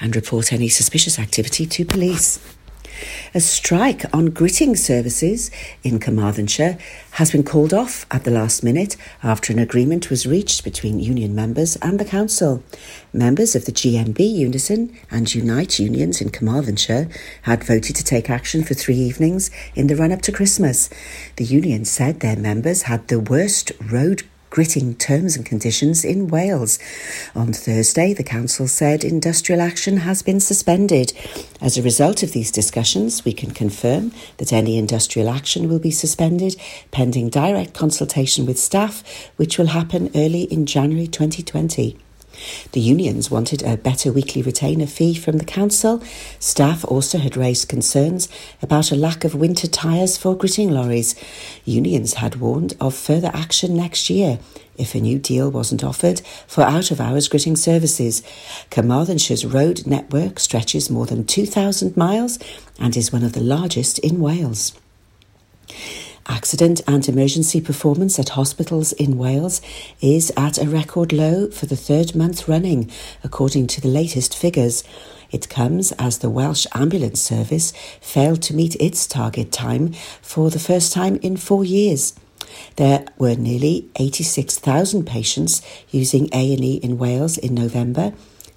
and report any suspicious activity to police. A strike on gritting services in Carmarthenshire has been called off at the last minute after an agreement was reached between union members and the council. Members of the GMB Unison and Unite unions in Carmarthenshire had voted to take action for three evenings in the run up to Christmas. The union said their members had the worst road gritting terms and conditions in Wales. On Thursday, the Council said industrial action has been suspended. As a result of these discussions, we can confirm that any industrial action will be suspended pending direct consultation with staff, which will happen early in January 2020. The unions wanted a better weekly retainer fee from the council. Staff also had raised concerns about a lack of winter tyres for gritting lorries. Unions had warned of further action next year if a new deal wasn't offered for out of hours gritting services. Carmarthenshire's road network stretches more than 2,000 miles and is one of the largest in Wales. Accident and emergency performance at hospitals in Wales is at a record low for the third month running, according to the latest figures. It comes as the Welsh Ambulance Service failed to meet its target time for the first time in four years. There were nearly 86,000 patients using A&E in Wales in November,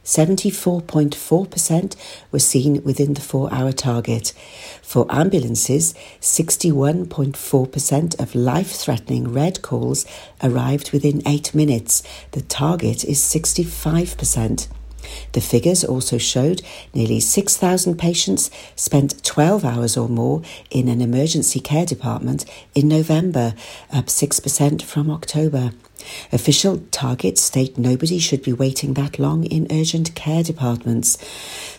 74.4% were seen within the four hour target. For ambulances, 61.4% of life threatening red calls arrived within eight minutes. The target is 65%. The figures also showed nearly 6,000 patients spent 12 hours or more in an emergency care department in November, up 6% from October. Official targets state nobody should be waiting that long in urgent care departments.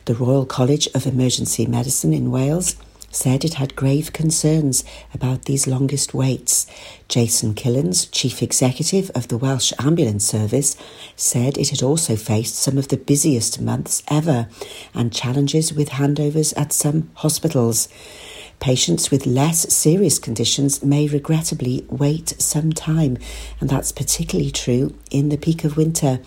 The Royal College of Emergency Medicine in Wales said it had grave concerns about these longest waits. Jason Killens, chief executive of the Welsh Ambulance Service, said it had also faced some of the busiest months ever and challenges with handovers at some hospitals. Patients with less serious conditions may regrettably wait some time, and that's particularly true in the peak of winter.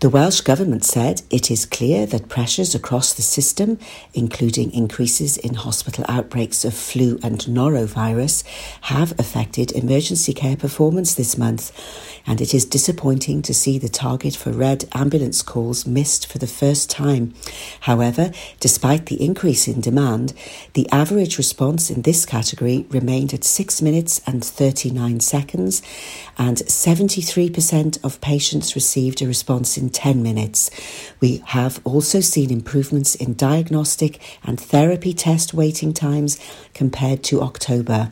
The Welsh Government said it is clear that pressures across the system, including increases in hospital outbreaks of flu and norovirus, have affected emergency care performance this month, and it is disappointing to see the target for red ambulance calls missed for the first time. However, despite the increase in demand, the average response in this category remained at 6 minutes and 39 seconds, and 73% of patients received a response in 10 minutes. We have also seen improvements in diagnostic and therapy test waiting times compared to October.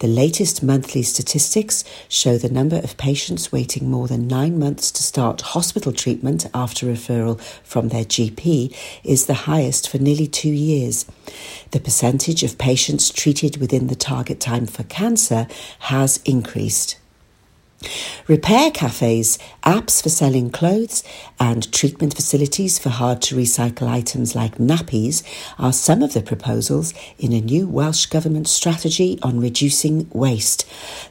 The latest monthly statistics show the number of patients waiting more than nine months to start hospital treatment after referral from their GP is the highest for nearly two years. The percentage of patients treated within the target time for cancer has increased. Repair cafes, apps for selling clothes, and treatment facilities for hard to recycle items like nappies are some of the proposals in a new Welsh Government strategy on reducing waste.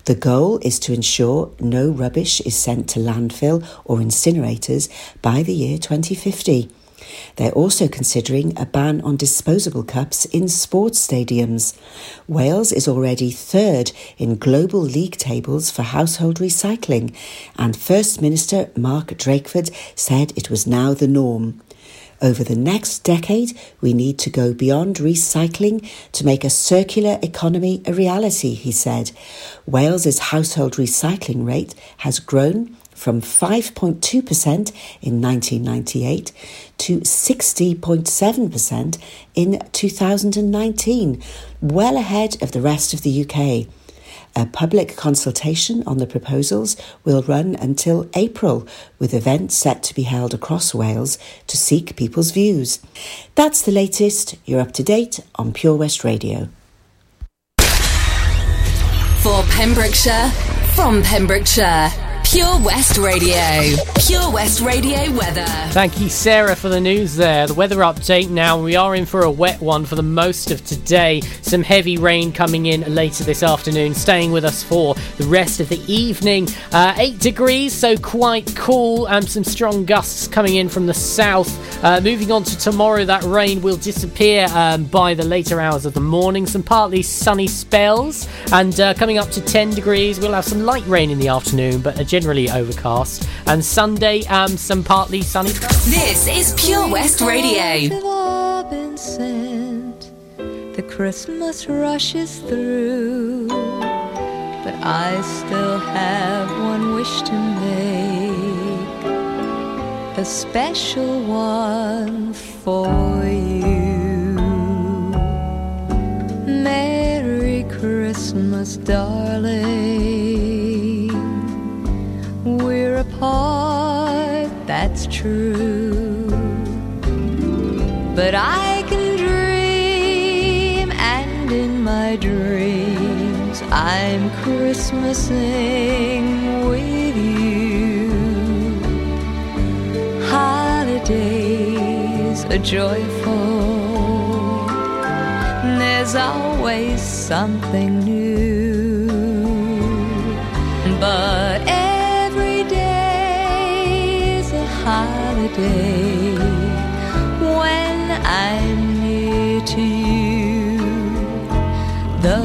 The goal is to ensure no rubbish is sent to landfill or incinerators by the year 2050. They're also considering a ban on disposable cups in sports stadiums. Wales is already third in global league tables for household recycling, and First Minister Mark Drakeford said it was now the norm. Over the next decade, we need to go beyond recycling to make a circular economy a reality, he said. Wales's household recycling rate has grown from 5.2% in 1998 to 60.7% in 2019, well ahead of the rest of the UK. A public consultation on the proposals will run until April, with events set to be held across Wales to seek people's views. That's the latest. You're up to date on Pure West Radio. For Pembrokeshire, from Pembrokeshire. Pure West Radio. Pure West Radio weather. Thank you, Sarah, for the news there. The weather update now. We are in for a wet one for the most of today. Some heavy rain coming in later this afternoon, staying with us for the rest of the evening. Uh, 8 degrees, so quite cool. and some strong gusts coming in from the south. Uh, moving on to tomorrow, that rain will disappear um, by the later hours of the morning. Some partly sunny spells, and uh, coming up to 10 degrees, we'll have some light rain in the afternoon, but a generally overcast. And Sunday, um, some partly sunny. This is Pure West Radio. The Christmas rushes through, but I still have one wish to make, a special one for you. Merry Christmas, darling. We're apart, that's true. But I can dream, and in my dreams, I'm Christmasing with you. Holidays are joyful, there's always something new. Holiday when I'm near to you. The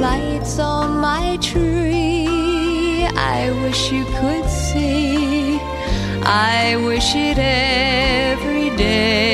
lights on my tree, I wish you could see. I wish it every day.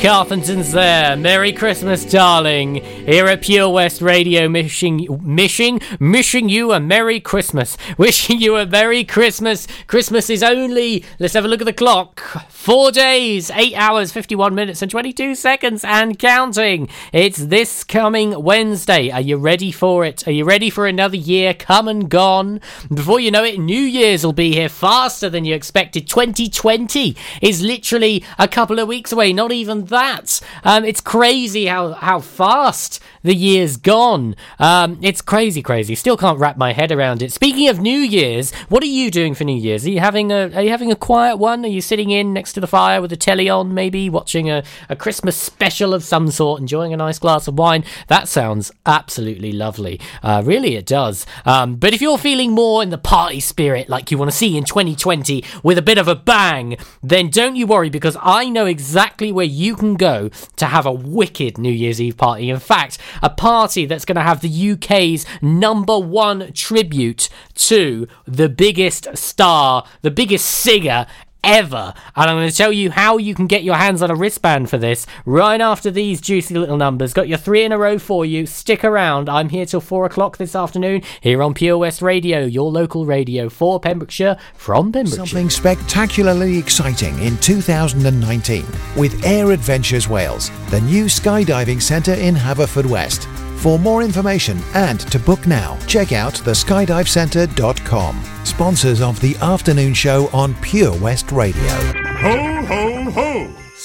Carpenters there. Merry Christmas, darling. Here at Pure West Radio, missing, missing, wishing you a Merry Christmas. Wishing you a Merry Christmas. Christmas is only, let's have a look at the clock. Four days, eight hours, 51 minutes, and 22 seconds, and counting. It's this coming Wednesday. Are you ready for it? Are you ready for another year come and gone? Before you know it, New Year's will be here faster than you expected. 2020 is literally a couple of weeks away, not even that. Um, it's crazy how, how fast the year's gone. Um, it's crazy, crazy. Still can't wrap my head around it. Speaking of New Year's, what are you doing for New Year's? Are you having a Are you having a quiet one? Are you sitting in next to the fire with the telly on, maybe watching a, a Christmas special of some sort, enjoying a nice glass of wine? That sounds absolutely lovely. Uh, really, it does. Um, but if you're feeling more in the party spirit, like you want to see in 2020, with a bit of a bang, then don't you worry because I know exactly where you can go to have a wicked New Year's Eve party. In fact, a party that's going to have the UK's number one tribute to the biggest star, the biggest singer ever. And I'm going to tell you how you can get your hands on a wristband for this right after these juicy little numbers. Got your three in a row for you. Stick around. I'm here till four o'clock this afternoon here on Pure West Radio, your local radio for Pembrokeshire from Pembrokeshire. Something spectacularly exciting in 2019 with Air Adventures Wales, the new skydiving centre in Haverfordwest. For more information and to book now, check out theskydivecentre.com. Sponsors of the afternoon show on Pure West Radio. Ho, ho, ho!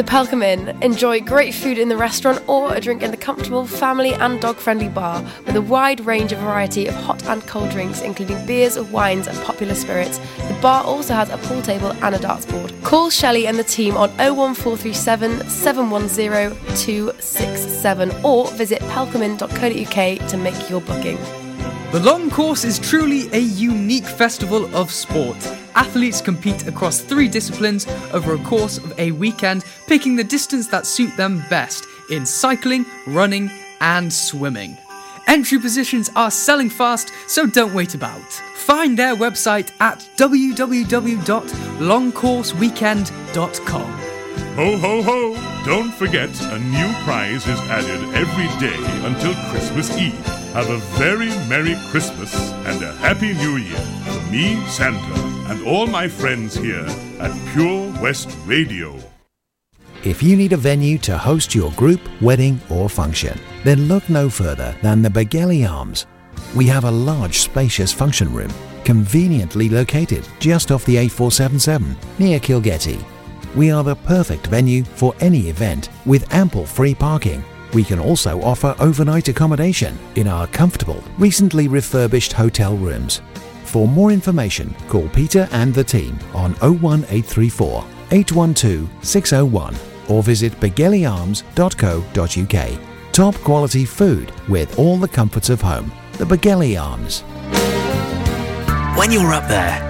The Pelcomb Inn. Enjoy great food in the restaurant or a drink in the comfortable family and dog friendly bar with a wide range of variety of hot and cold drinks, including beers, wines, and popular spirits. The bar also has a pool table and a darts board. Call Shelley and the team on 01437 710 267 or visit pelcombinn.co.uk to make your booking. The long course is truly a unique festival of sport. Athletes compete across three disciplines over a course of a weekend, picking the distance that suit them best in cycling, running, and swimming. Entry positions are selling fast, so don't wait about. Find their website at www.longcourseweekend.com. Ho ho ho! Don't forget, a new prize is added every day until Christmas Eve. Have a very Merry Christmas and a Happy New Year from me, Santa, and all my friends here at Pure West Radio. If you need a venue to host your group, wedding, or function, then look no further than the Begelly Arms. We have a large, spacious function room, conveniently located just off the A477 near Kilgetty. We are the perfect venue for any event with ample free parking. We can also offer overnight accommodation in our comfortable, recently refurbished hotel rooms. For more information, call Peter and the team on 01834 812 601 or visit begellyarms.co.uk. Top quality food with all the comforts of home. The Begelly Arms. When you're up there,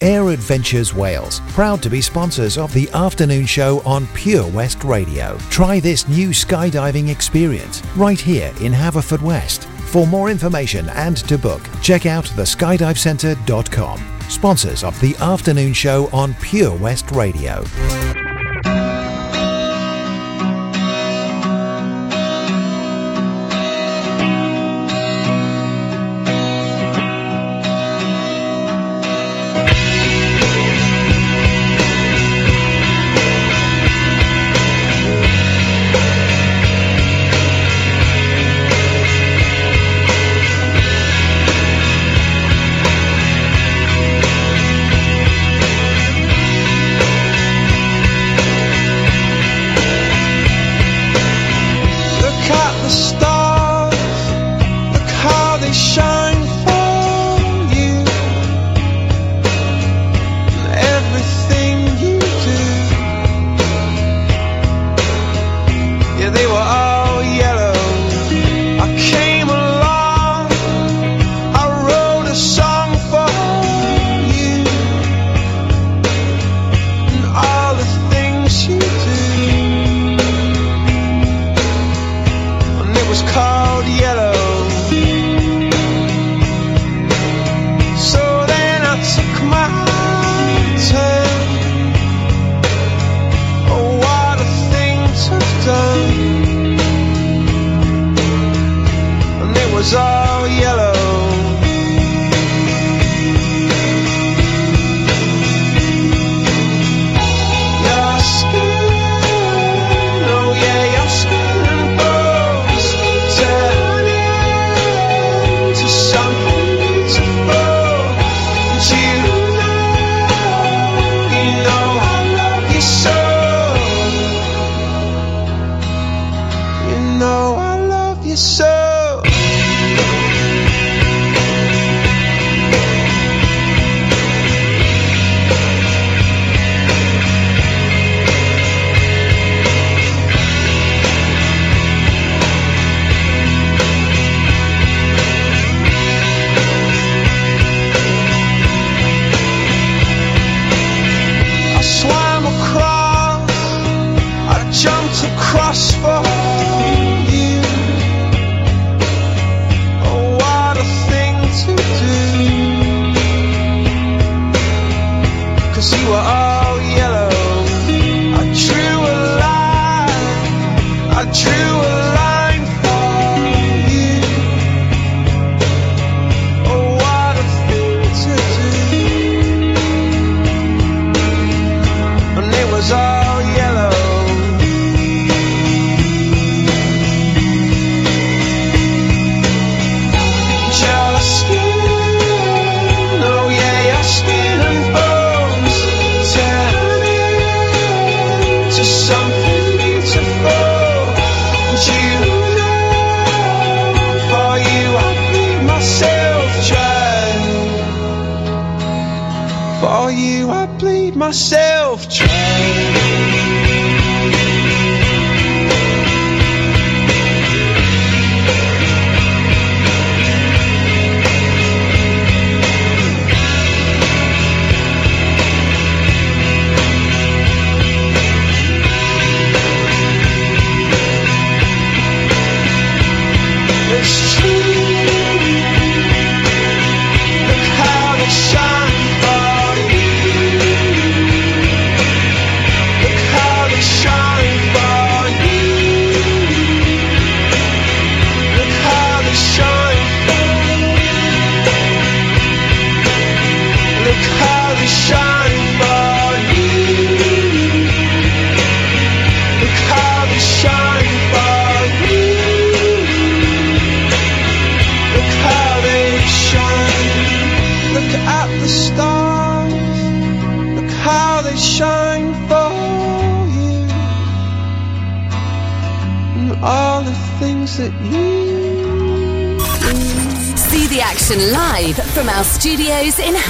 Air Adventures Wales, proud to be sponsors of the afternoon show on Pure West Radio. Try this new skydiving experience right here in Haverfordwest. For more information and to book, check out theskydivecentre.com. Sponsors of the afternoon show on Pure West Radio.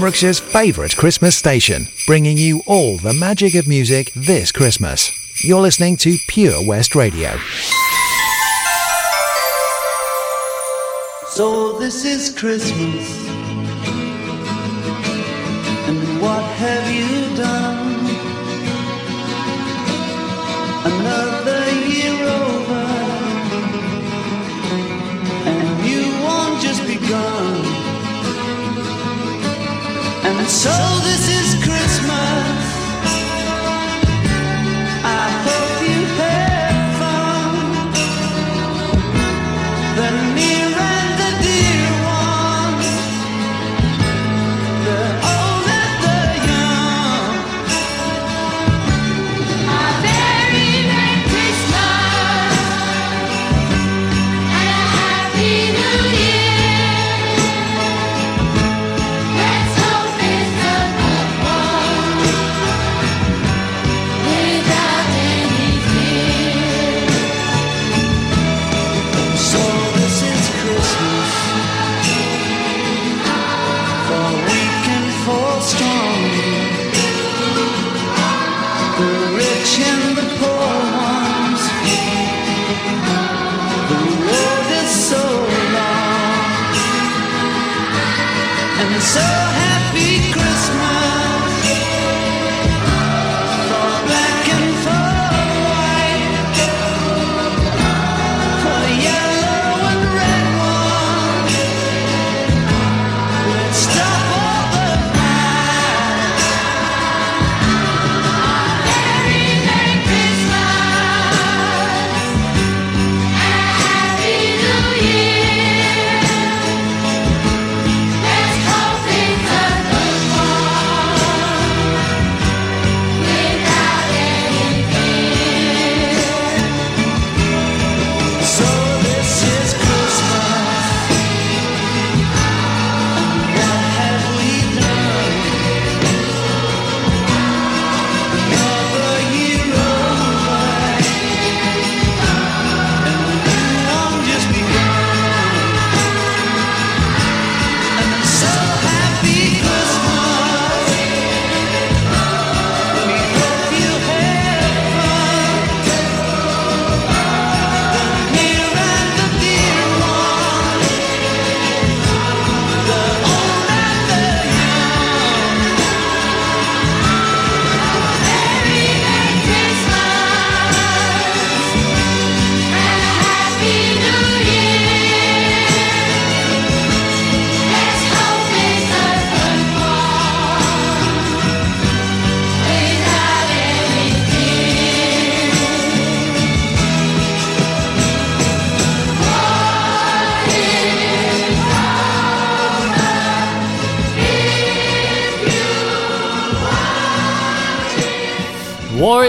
Pembrokeshire's favourite Christmas station, bringing you all the magic of music this Christmas. You're listening to Pure West Radio. So this is Christmas.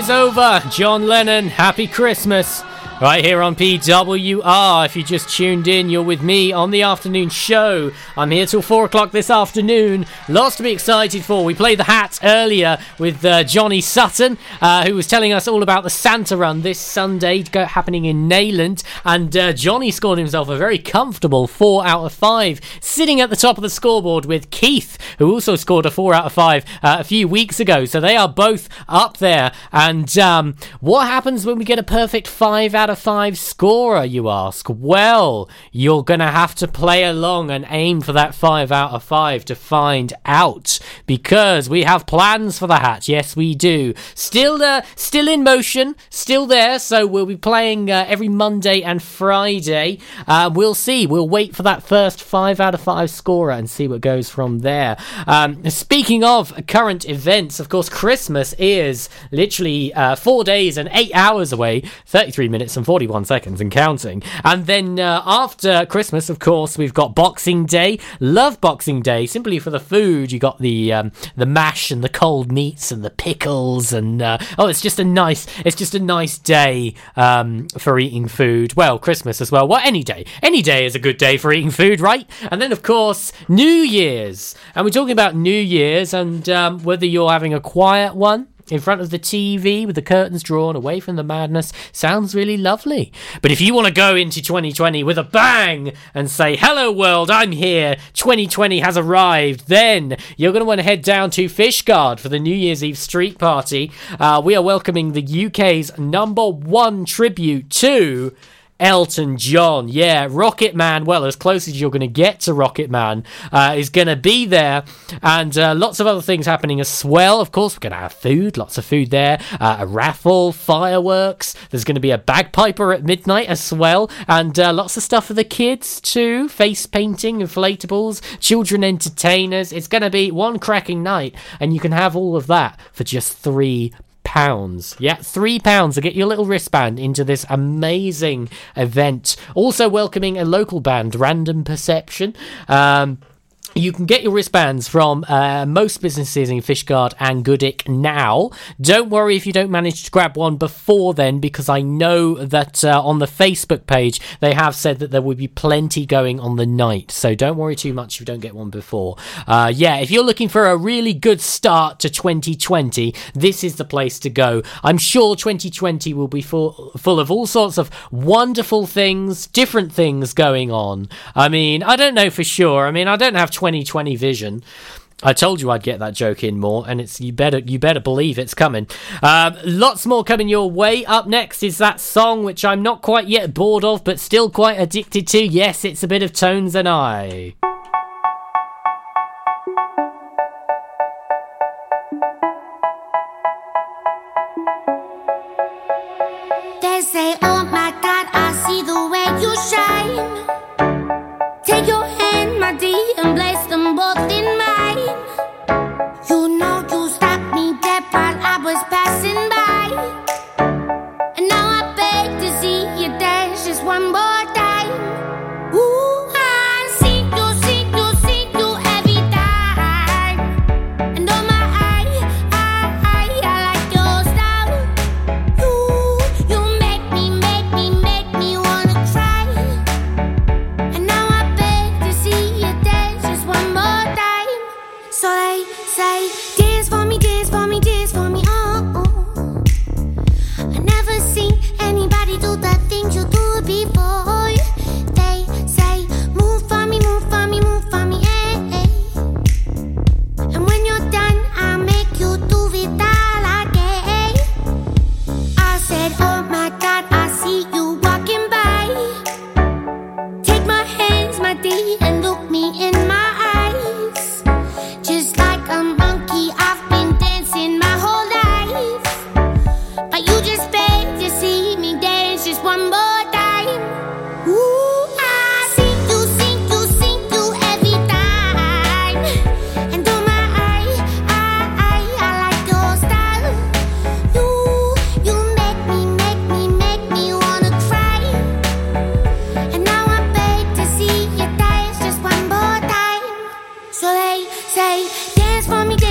Is over. John Lennon, happy Christmas. Right here on PWR. If you just tuned in, you're with me on the afternoon show. I'm here till four o'clock this afternoon. Lots to be excited for. We played the hat earlier with uh, Johnny Sutton, uh, who was telling us all about the Santa Run this Sunday happening in Neyland. And uh, Johnny scored himself a very comfortable four out of five, sitting at the top of the scoreboard with Keith, who also scored a four out of five uh, a few weeks ago. So they are both up there. And um, what happens when we get a perfect five out of five scorer, you ask? Well, you're going to have to play along and aim for that five out of five to find out because we have plans for the hat. Yes, we do. Still, uh, still in motion, still there. So we'll be playing uh, every Monday and Friday. Uh, we'll see. We'll wait for that first five out of five scorer and see what goes from there. Um, speaking of current events, of course, Christmas is literally uh, four days and eight hours away, 33 minutes and 41 seconds and counting. And then uh, after Christmas, of course, we've got Boxing Day. Love Boxing Day simply for the food. You got the um, the mash and the cold meats and the pickles and uh, oh, it's just a nice it's just a nice day um, for eating food. Well, Christmas as well. Well, any day, any day is a good day for eating food, right? And then of course New Year's, and we're talking about New Year's and um, whether you're having a quiet one in front of the TV with the curtains drawn away from the madness sounds really lovely. But if you want to go into 2020 with a bang and say, Hello world, I'm here, 2020 has arrived, then you're going to want to head down to Fishguard for the New Year's Eve street party. Uh, we are welcoming the UK's number one tribute to. Elton John. Yeah, Rocket Man, well, as close as you're going to get to Rocket Man, uh, is going to be there. And uh, lots of other things happening as well. Of course, we're going to have food, lots of food there, uh, a raffle, fireworks. There's going to be a bagpiper at midnight as well. And uh, lots of stuff for the kids too face painting, inflatables, children entertainers. It's going to be one cracking night. And you can have all of that for just three pounds. Yeah, three pounds to get your little wristband into this amazing event. Also welcoming a local band, Random Perception. Um, you can get your wristbands from uh, most businesses in Fishguard and Goodwick now. Don't worry if you don't manage to grab one before then, because I know that uh, on the Facebook page they have said that there will be plenty going on the night. So don't worry too much if you don't get one before. Uh, yeah, if you're looking for a really good start to 2020, this is the place to go. I'm sure 2020 will be full, full of all sorts of wonderful things, different things going on. I mean, I don't know for sure. I mean, I don't have 2020 vision. I told you I'd get that joke in more, and it's you better you better believe it's coming. Um, lots more coming your way. Up next is that song which I'm not quite yet bored of, but still quite addicted to. Yes, it's a bit of Tones and I. for me,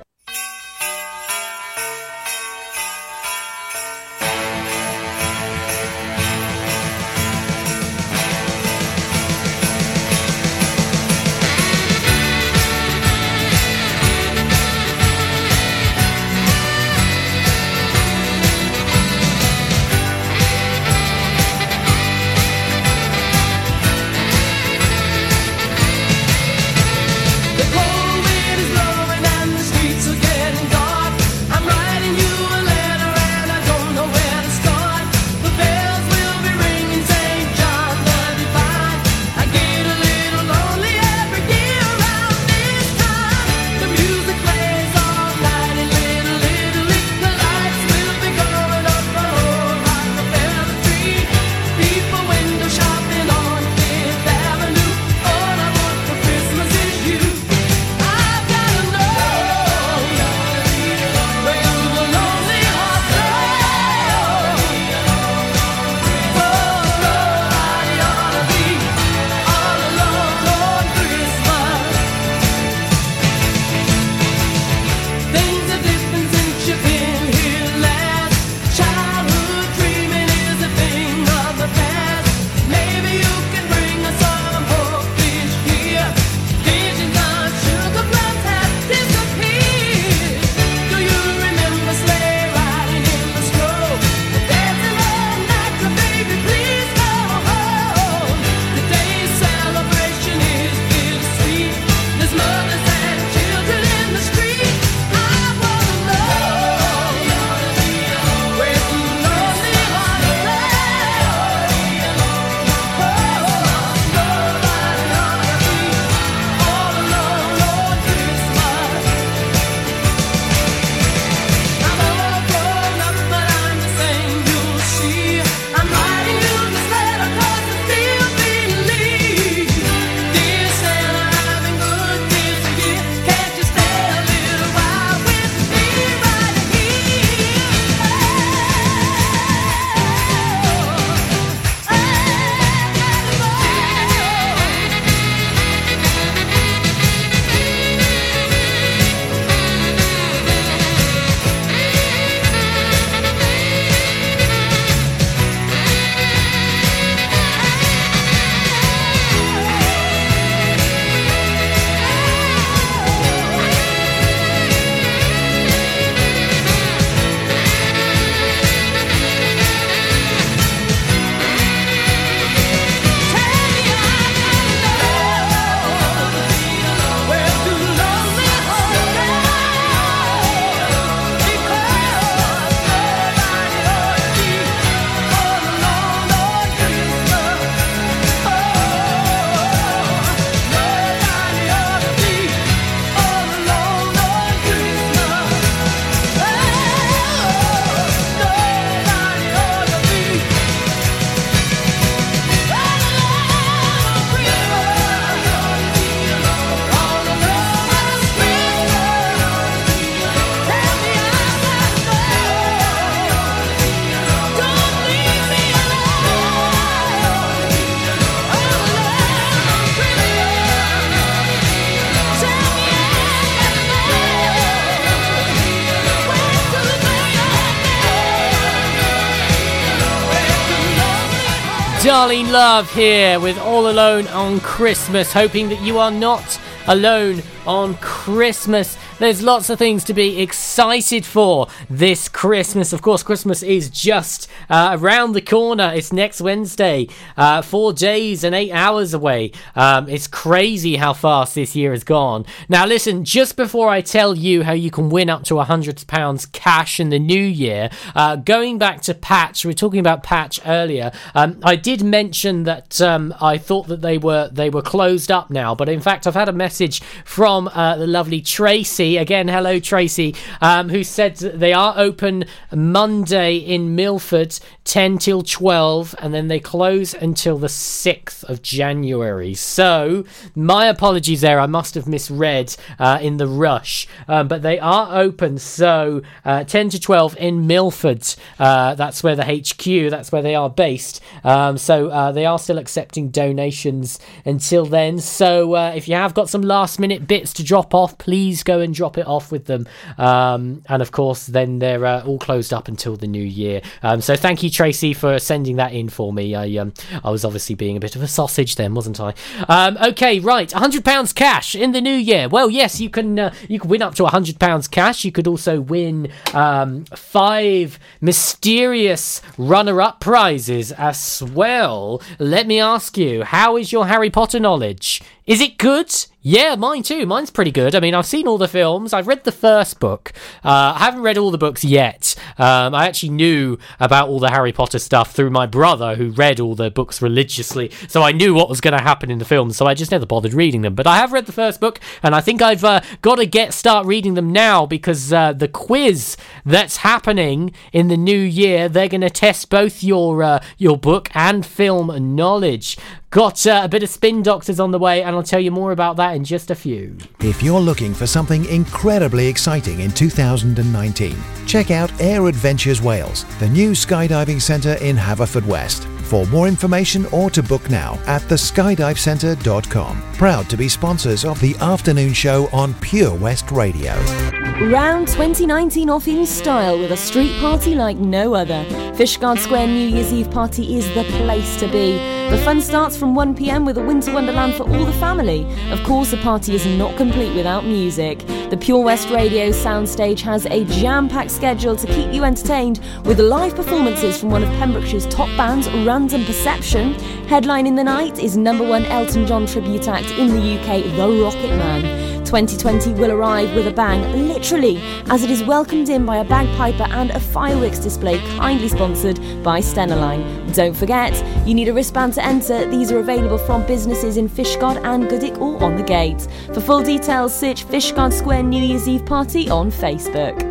Darlene Love here with All Alone on Christmas, hoping that you are not alone on Christmas. There's lots of things to be excited for this Christmas. Of course, Christmas is just uh, around the corner. It's next Wednesday, uh, four days and eight hours away. Um, it's crazy how fast this year has gone. Now, listen, just before I tell you how you can win up to £100 cash in the new year, uh, going back to Patch, we were talking about Patch earlier. Um, I did mention that um, I thought that they were they were closed up now, but in fact, I've had a message from uh, the lovely Tracy Again, hello, Tracy, um, who said they are open Monday in Milford, 10 till 12, and then they close until the 6th of January. So, my apologies there. I must have misread uh, in the rush. Um, but they are open, so uh, 10 to 12 in Milford. Uh, that's where the HQ, that's where they are based. Um, so, uh, they are still accepting donations until then. So, uh, if you have got some last minute bits to drop off, please go and drop it off with them. Um, and of course, then they're uh, all closed up until the new year. Um, so, thank you, Tracy, for sending that in for me. I, um, I was obviously being a bit of a sausage then, wasn't I? Um, okay, right, £100 cash in the new year. Well, yes, you can uh, you can win up to £100 cash. You could also win um, five mysterious runner-up prizes as well. Let me ask you, how is your Harry Potter knowledge? Is it good? Yeah, mine too. Mine's pretty good. I mean, I've seen all the films. I've read the first book. Uh, I haven't read all the books yet. Um, I actually knew about all the Harry Potter stuff through my brother, who read all the books religiously. So I knew what was going to happen in the films. So I just never bothered reading them. But I have read the first book, and I think I've uh, got to get start reading them now because uh, the quiz that's happening in the new year, they're going to test both your uh, your book and film knowledge. Got uh, a bit of Spin Doctors on the way, and I'll tell you more about that in just a few. If you're looking for something incredibly exciting in 2019, check out Air Adventures Wales, the new skydiving centre in Haverfordwest. For more information or to book now at theskydivecentre.com. Proud to be sponsors of the afternoon show on Pure West Radio. Round 2019 off in style with a street party like no other. Fishguard Square New Year's Eve party is the place to be. The fun starts from 1pm with a winter wonderland for all the family. Of course, the party is not complete without music. The Pure West Radio soundstage has a jam packed schedule to keep you entertained with live performances from one of Pembrokeshire's top bands, Random Perception. Headlining the night is number one Elton John tribute act in the UK, The Rocket Man. 2020 will arrive with a bang, literally, as it is welcomed in by a bagpiper and a fireworks display kindly sponsored by Stena Line. Don't forget, you need a wristband to enter. These are available from businesses in Fishguard and Goodwick or on the gate. For full details, search Fishguard Square New Year's Eve Party on Facebook.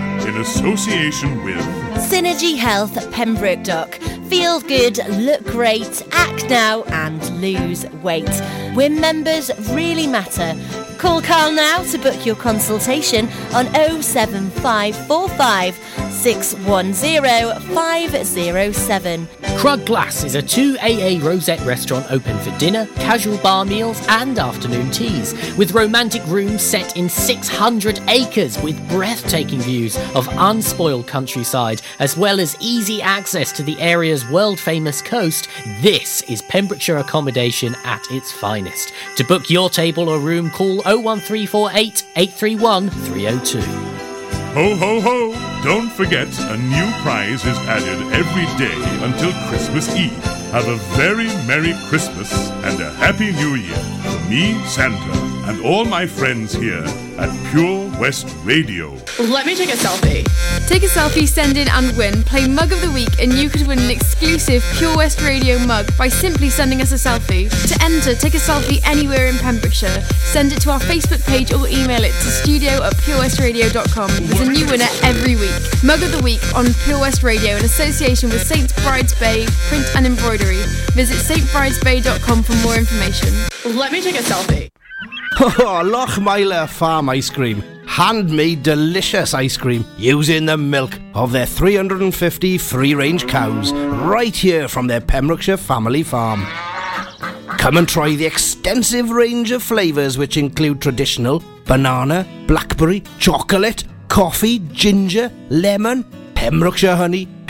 in association with Synergy Health Pembroke Dock. Feel good, look great, act now, and lose weight. When members really matter. Call Carl now to book your consultation on 07545 610 507. Crug Glas is a 2AA Rosette restaurant open for dinner, casual bar meals, and afternoon teas, with romantic rooms set in 600 acres with breathtaking views of unspoiled countryside, as well as easy access to the area's world famous coast. This is Pembrokeshire accommodation at its finest. To book your table or room, call 01348 831 302. Ho, ho, ho! Don't forget, a new prize is added every day until Christmas Eve. Have a very Merry Christmas and a Happy New Year from me, Santa, and all my friends here at Pure West Radio. Let me take a selfie. Take a selfie, send in and win. Play Mug of the Week and you could win an exclusive Pure West Radio mug by simply sending us a selfie. To enter, take a selfie anywhere in Pembrokeshire. Send it to our Facebook page or email it to studio at purewestradio.com. There's a new winner every week. Mug of the Week on Pure West Radio in association with St. Bride's Bay Print and Embroidery. Visit stbridesbay.com for more information. Let me take a selfie. Oh, Lochmeyler Farm Ice Cream. Handmade delicious ice cream using the milk of their 350 free range cows right here from their Pembrokeshire family farm. Come and try the extensive range of flavours which include traditional banana, blackberry, chocolate, coffee, ginger, lemon, Pembrokeshire honey,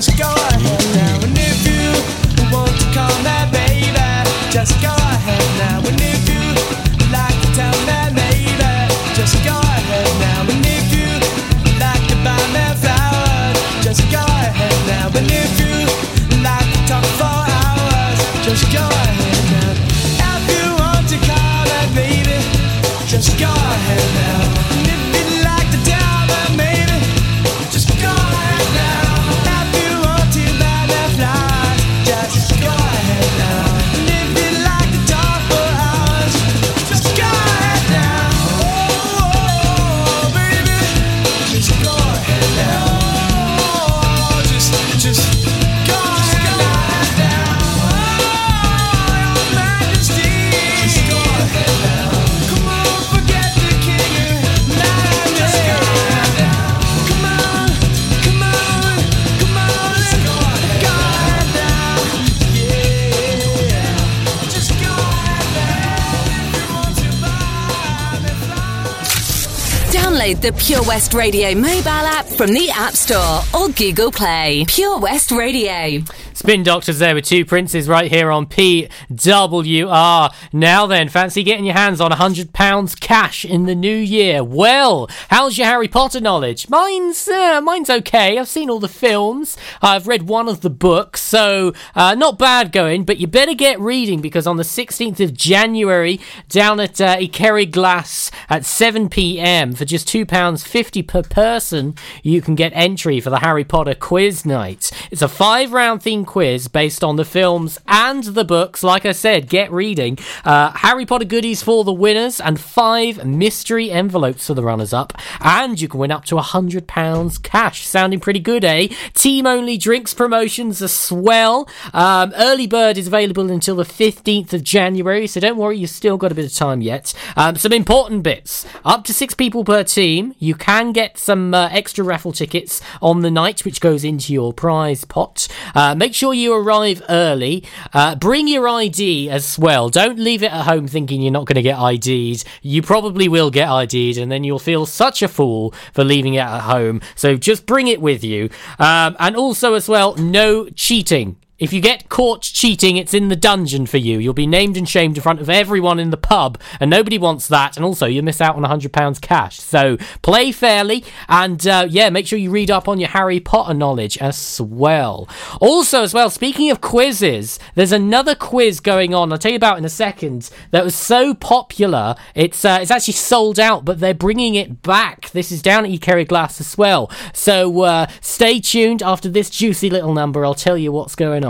just go ahead now. And if you want to call that baby, just go ahead now. And if Download the Pure West Radio mobile app from the App Store or Google Play. Pure West Radio. Spin Doctors there with two princes right here on PWR. Now then, fancy getting your hands on £100 cash in the new year. Well, how's your Harry Potter knowledge? Mine's, uh, mine's okay. I've seen all the films. I've read one of the books, so uh, not bad going, but you better get reading because on the 16th of January, down at uh, Ikerry Glass at 7pm for just £2.50 per person, you can get entry for the Harry Potter quiz night. It's a five round theme quiz based on the films and the books. Like I said, get reading. Uh, Harry Potter goodies for the winners and five mystery envelopes for the runners up. And you can win up to £100 cash. Sounding pretty good, eh? Team only drinks promotions as swell. Um, early bird is available until the 15th of January, so don't worry, you've still got a bit of time yet. Um, some important bits up to six people per team. You can get some uh, extra raffle tickets on the night, which goes into your prize pot. Uh, make sure you arrive early. Uh, bring your ID as well. Don't leave it at home thinking you're not going to get ID'd. You probably will get ID'd, and then you'll feel such a fool for leaving it at home. So just bring it with you. Um, and also, as well, no cheating. If you get caught cheating, it's in the dungeon for you. You'll be named and shamed in front of everyone in the pub, and nobody wants that. And also, you miss out on £100 cash. So play fairly, and uh, yeah, make sure you read up on your Harry Potter knowledge as well. Also, as well, speaking of quizzes, there's another quiz going on. I'll tell you about in a second. That was so popular, it's uh, it's actually sold out, but they're bringing it back. This is down at Ikerry Glass as well. So uh, stay tuned. After this juicy little number, I'll tell you what's going on.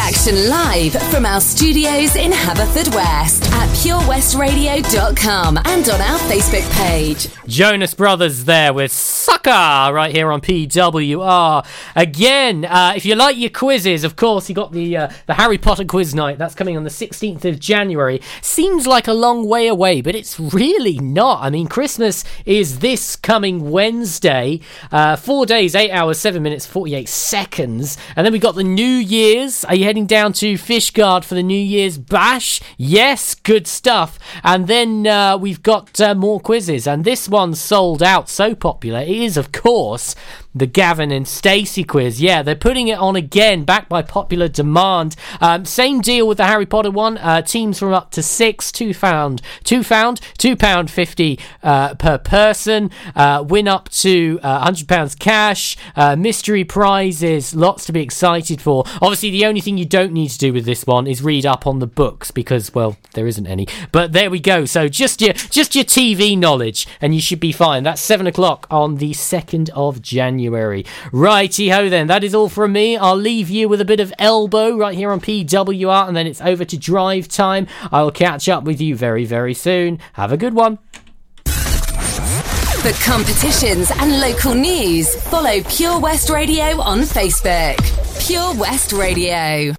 action live from our studios in Haverfordwest at purewestradio.com and on our Facebook page. Jonas Brothers there with Right here on PWR. Again, uh, if you like your quizzes, of course, you got the uh, the Harry Potter quiz night. That's coming on the 16th of January. Seems like a long way away, but it's really not. I mean, Christmas is this coming Wednesday. Uh, four days, eight hours, seven minutes, 48 seconds. And then we got the New Year's. Are you heading down to Fishguard for the New Year's bash? Yes, good stuff. And then uh, we've got uh, more quizzes, and this one's sold out. So popular. It is, of course, the Gavin and Stacey quiz. Yeah, they're putting it on again, backed by popular demand. Um, same deal with the Harry Potter one. Uh, teams from up to six, two found, two found, two pound fifty uh, per person. Uh, win up to uh, hundred pounds cash. Uh, mystery prizes, lots to be excited for. Obviously, the only thing you don't need to do with this one is read up on the books because, well, there isn't any. But there we go. So just your just your TV knowledge, and you should be fine. That's seven o'clock on the second of January. Righty ho, then. That is all from me. I'll leave you with a bit of elbow right here on PWR, and then it's over to drive time. I'll catch up with you very, very soon. Have a good one. For competitions and local news, follow Pure West Radio on Facebook. Pure West Radio.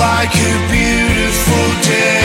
Like a beautiful day.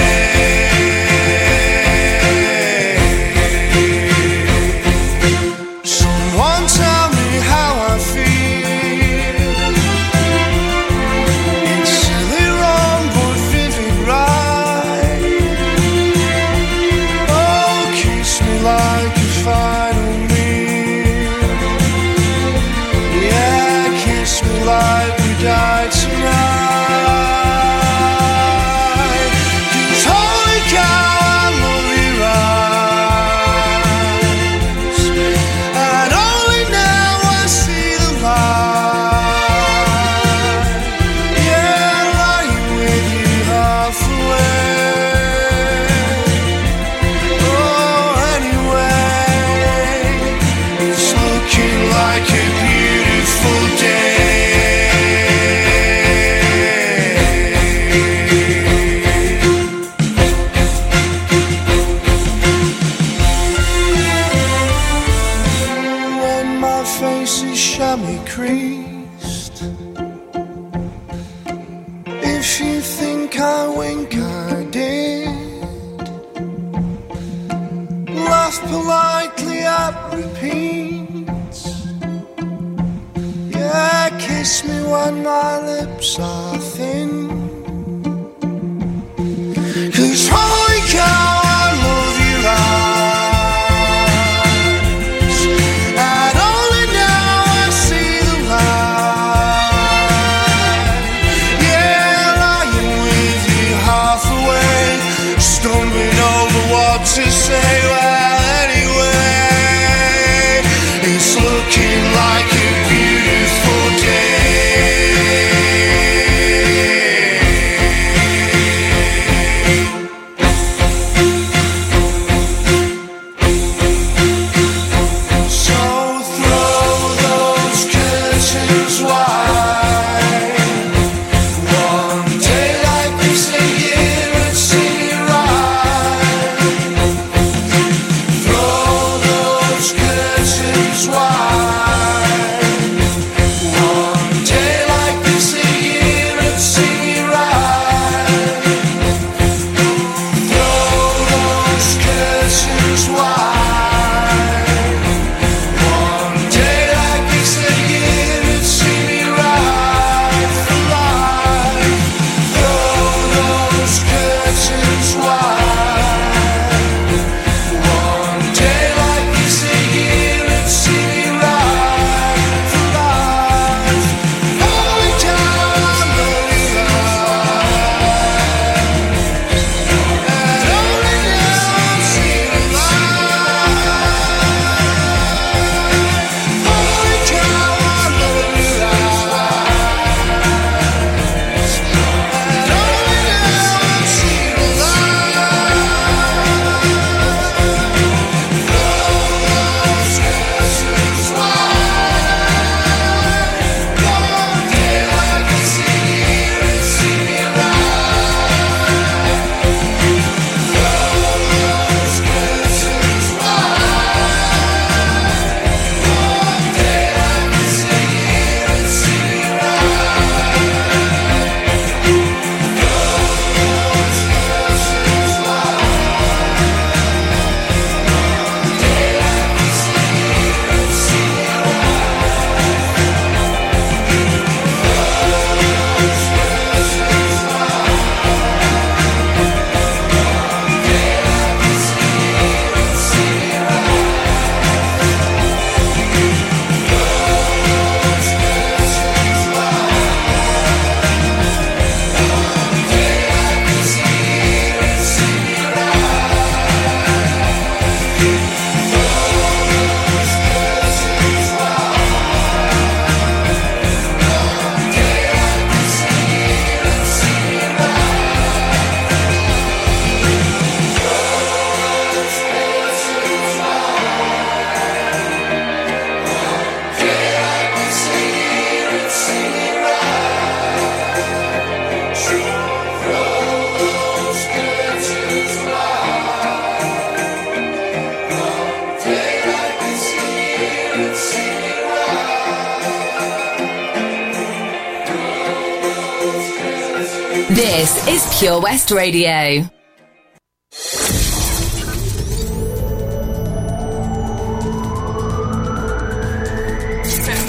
West Radio. From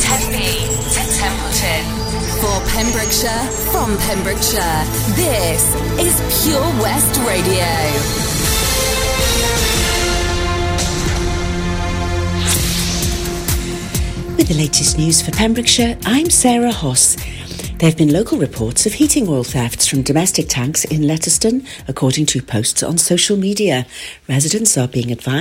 Tempe to Templeton. For Pembrokeshire, from Pembrokeshire, this is Pure West Radio. With the latest news for Pembrokeshire, I'm Sarah Hoss. There have been local reports of heating oil thefts from domestic tanks in Letterston, according to posts on social media. Residents are being advised.